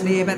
इसलिए मैं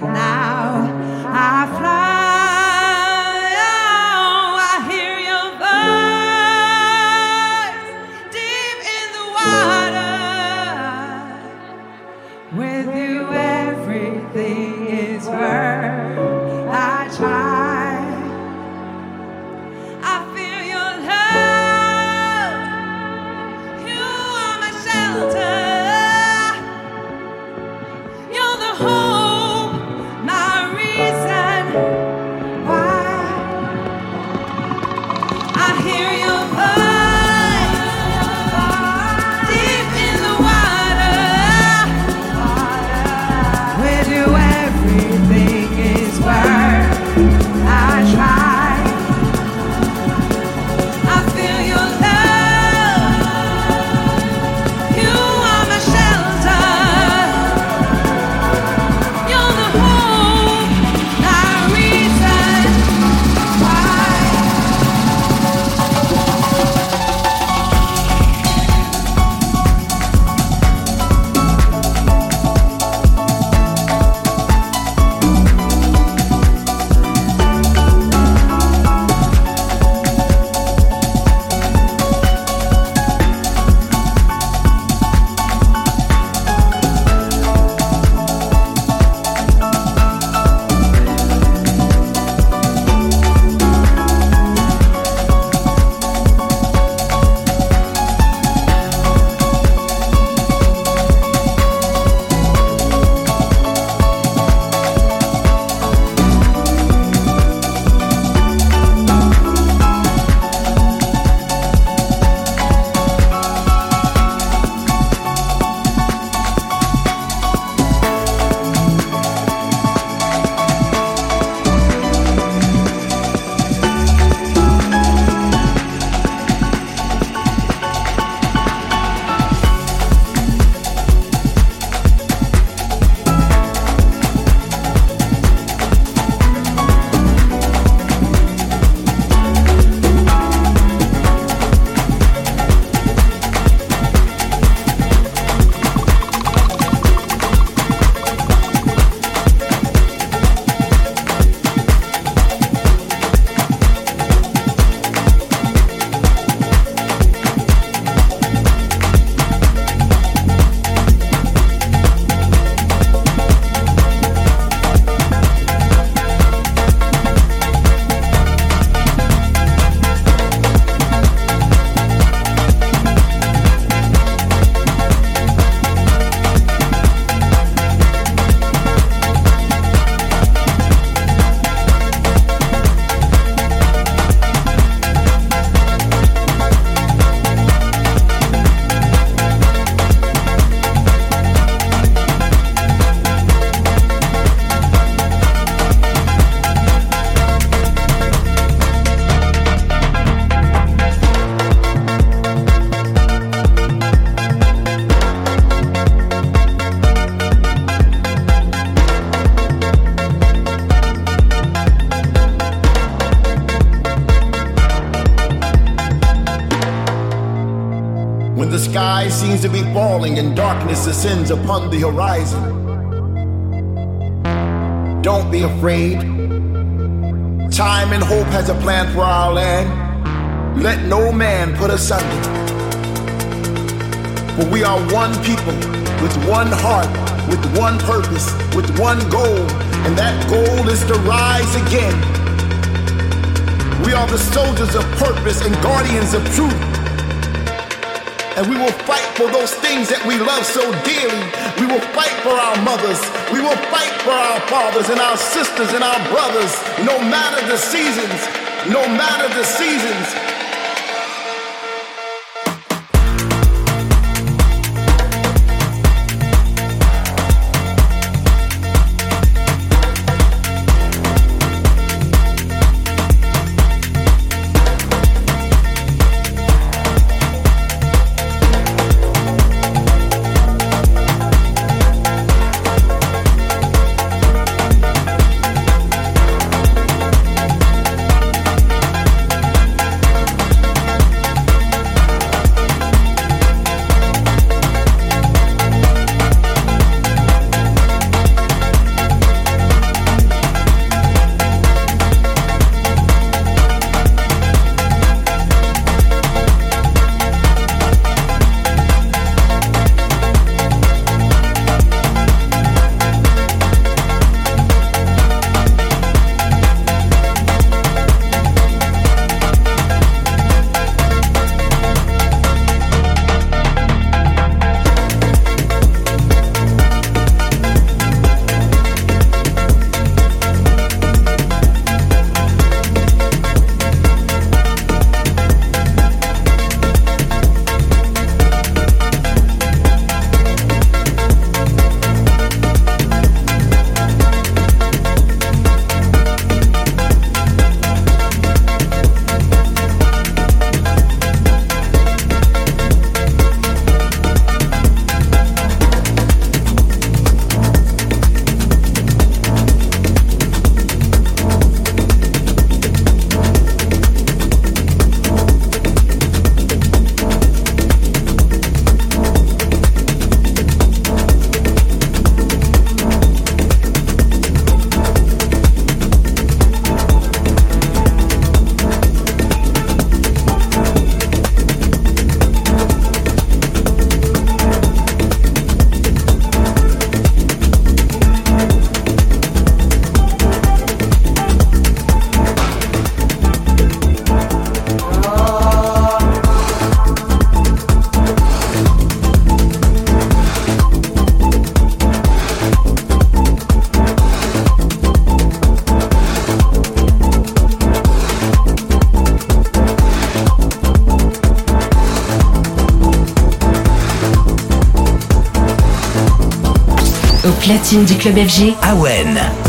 seems to be falling and darkness ascends upon the horizon. Don't be afraid. Time and hope has a plan for our land. Let no man put us under. For we are one people with one heart, with one purpose, with one goal, and that goal is to rise again. We are the soldiers of purpose and guardians of truth. And we will fight for those things that we love so dearly. We will fight for our mothers. We will fight for our fathers and our sisters and our brothers, no matter the seasons, no matter the seasons. Du club FG. Awen.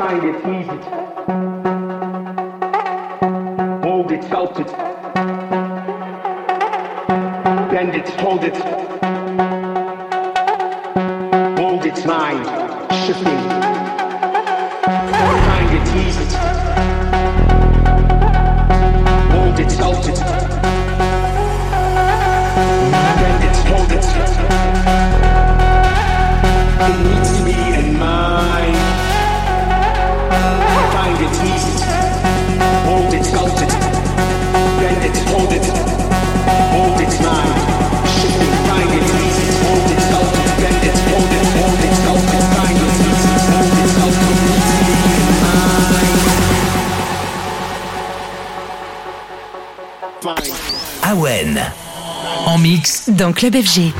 find it easy. Mold it, sculpt it. Bend it, hold it. Mold its mind, shifting. Find it easy. mix dans Club FG.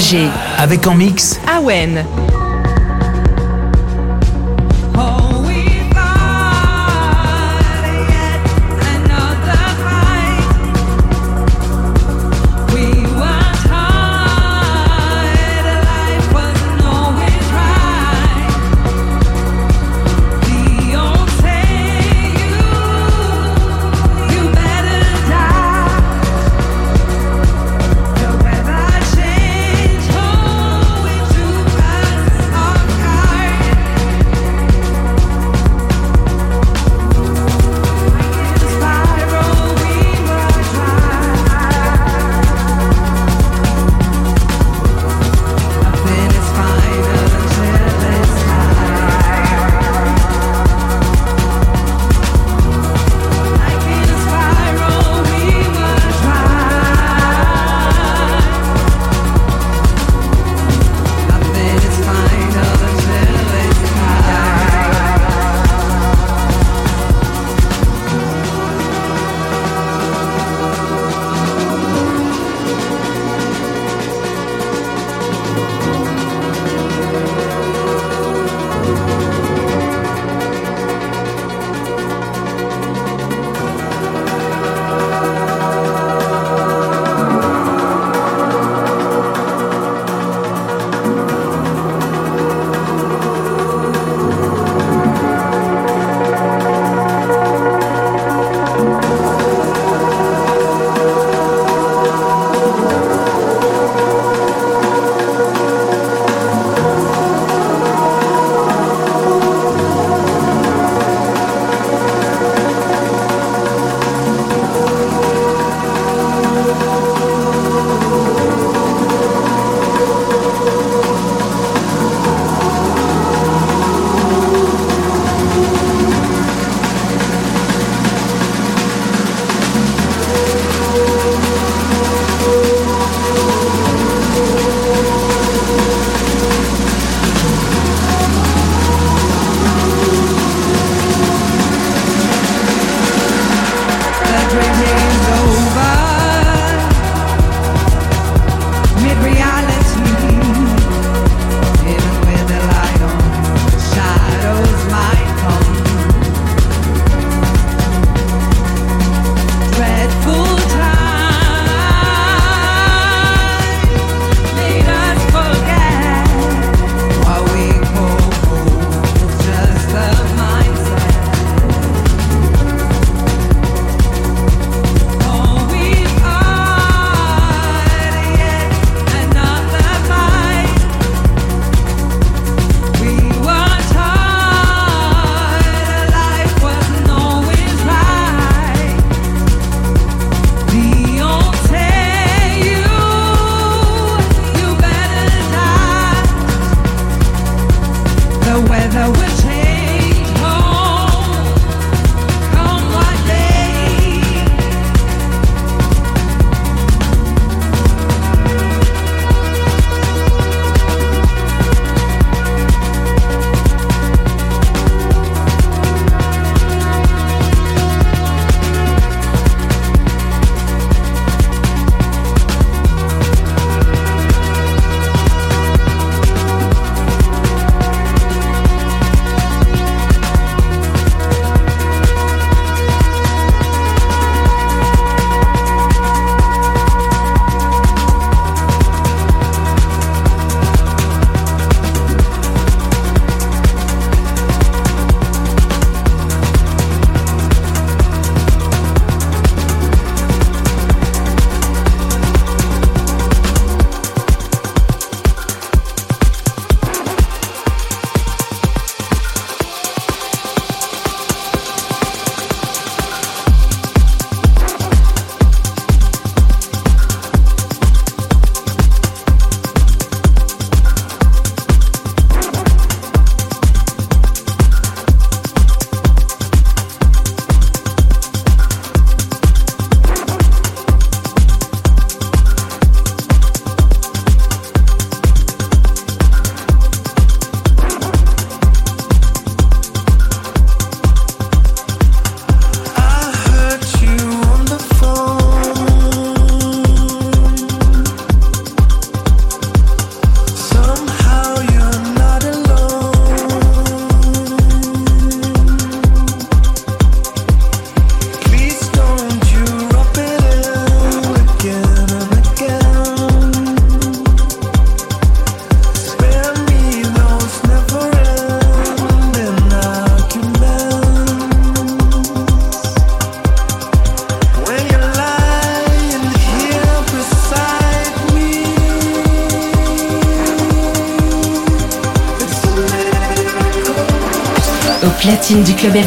FG. Avec en mix Awen.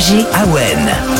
Roger Awen.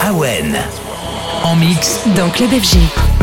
Awen. En mix dans Club FG.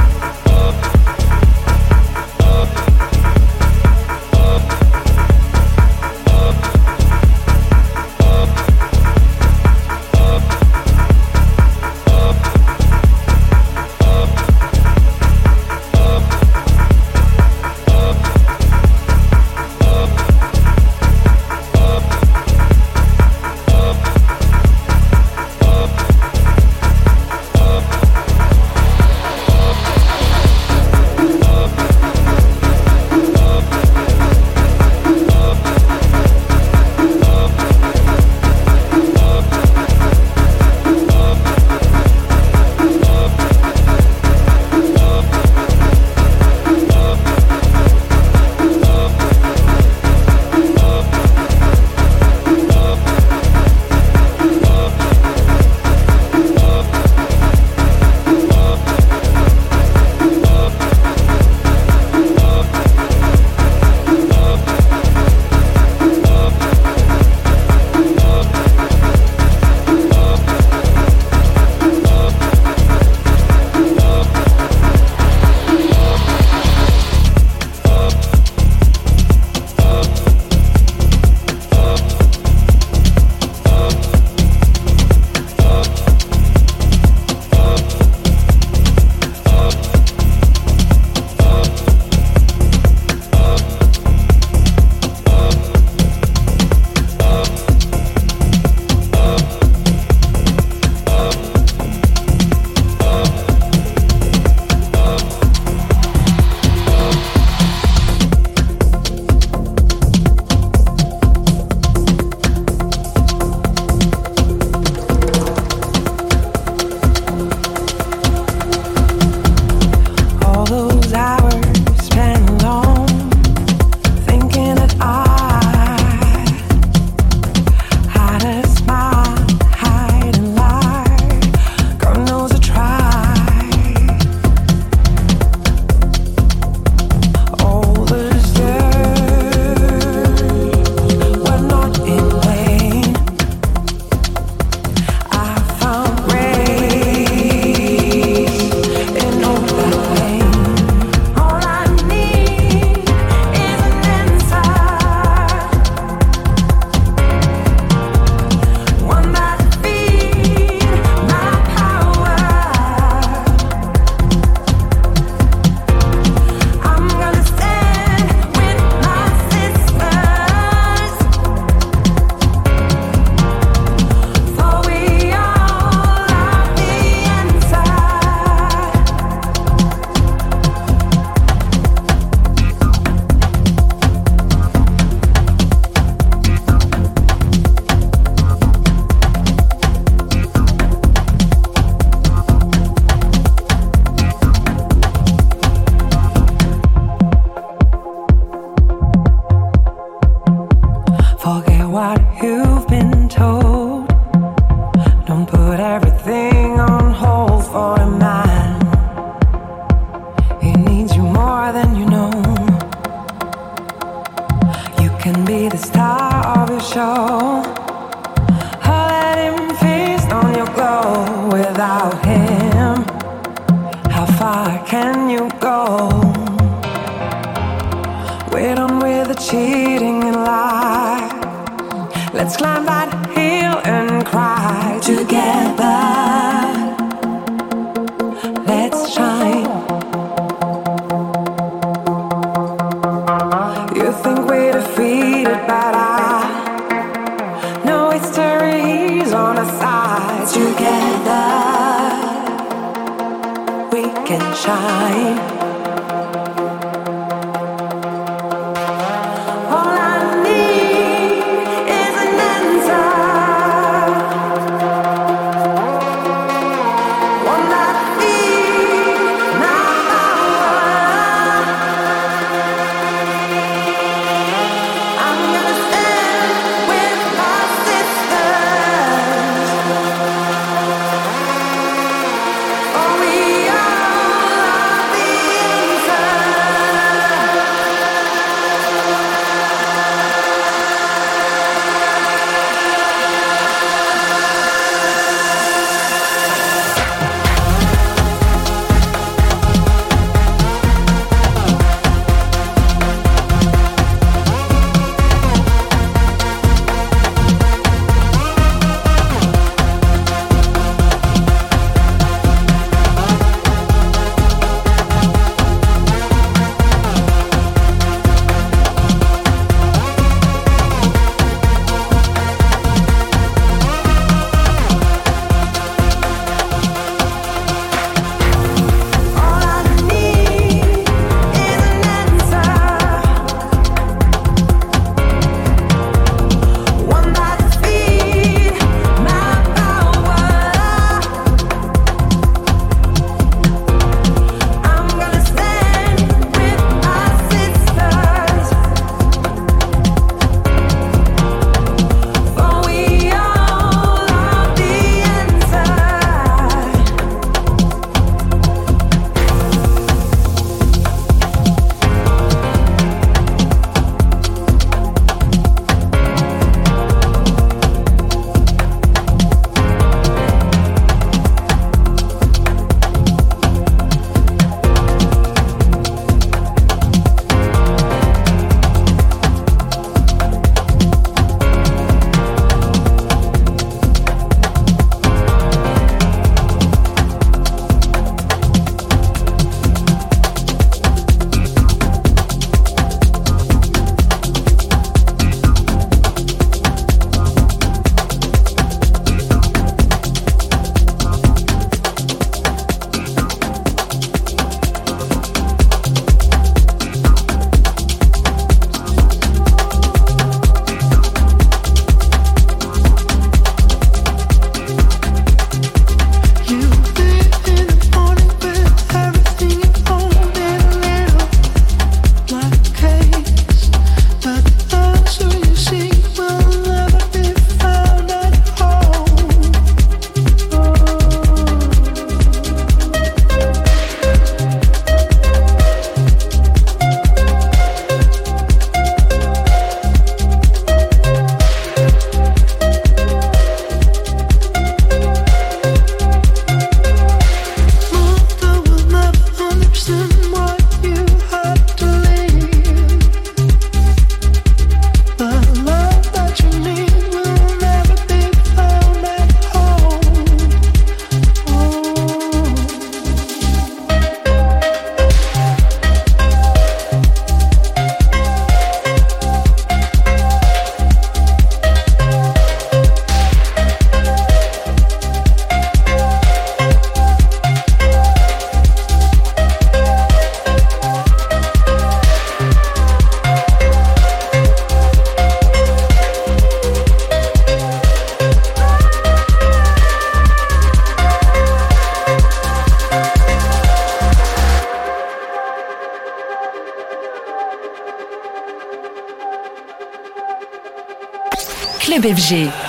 What you've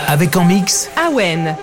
Avec en mix. Awen.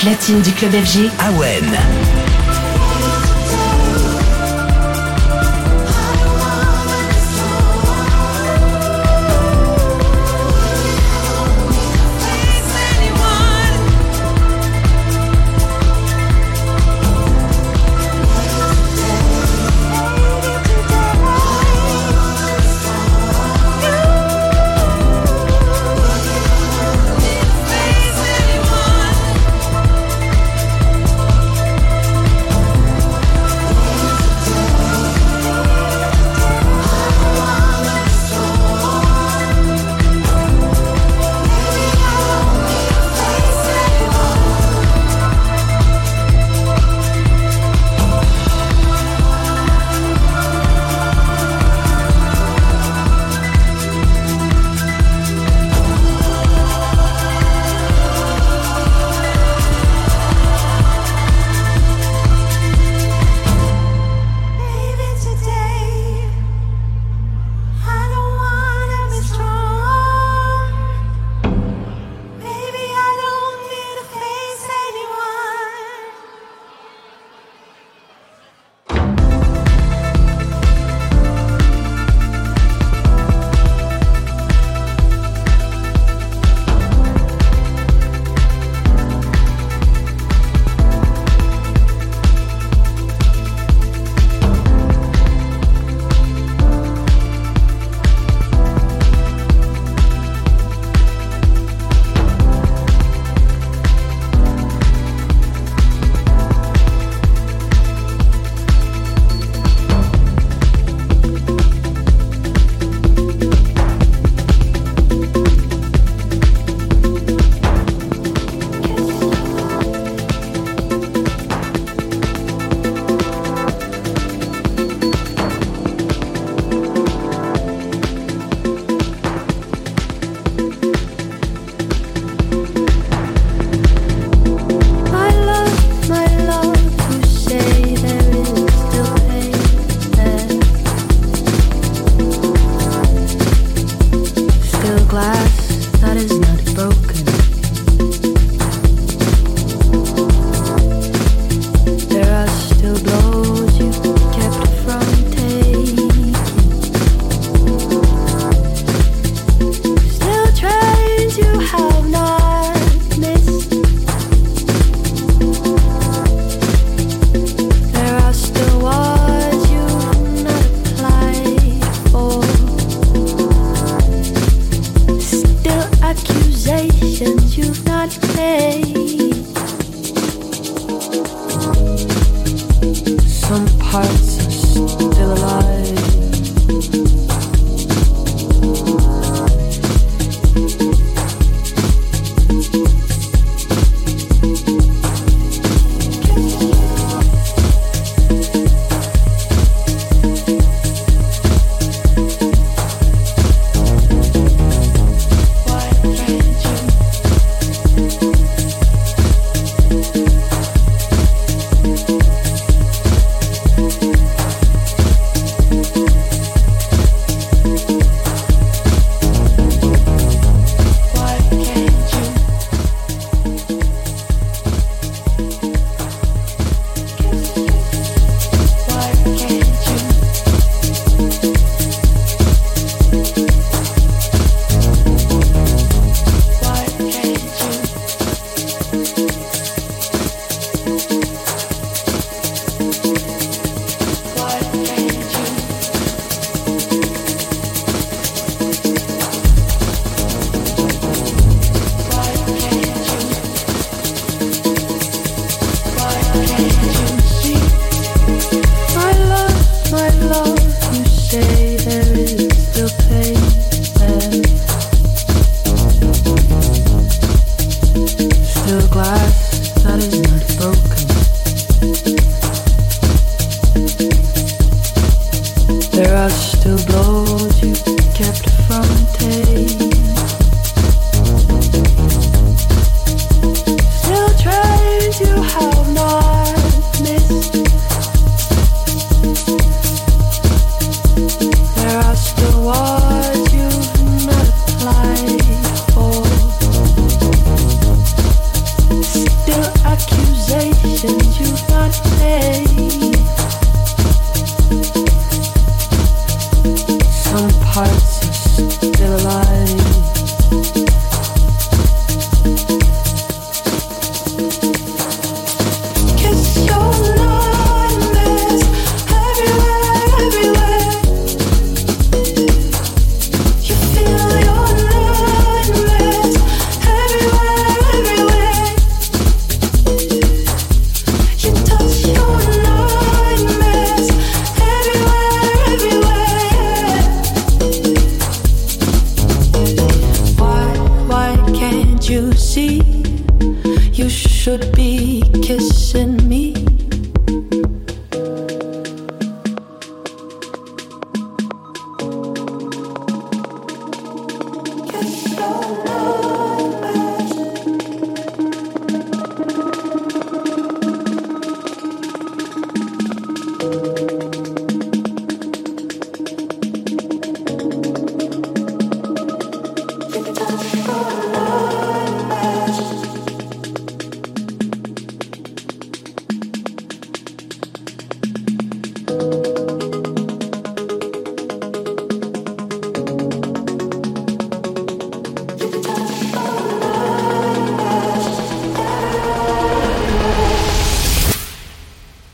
Platine du club FG. Awen.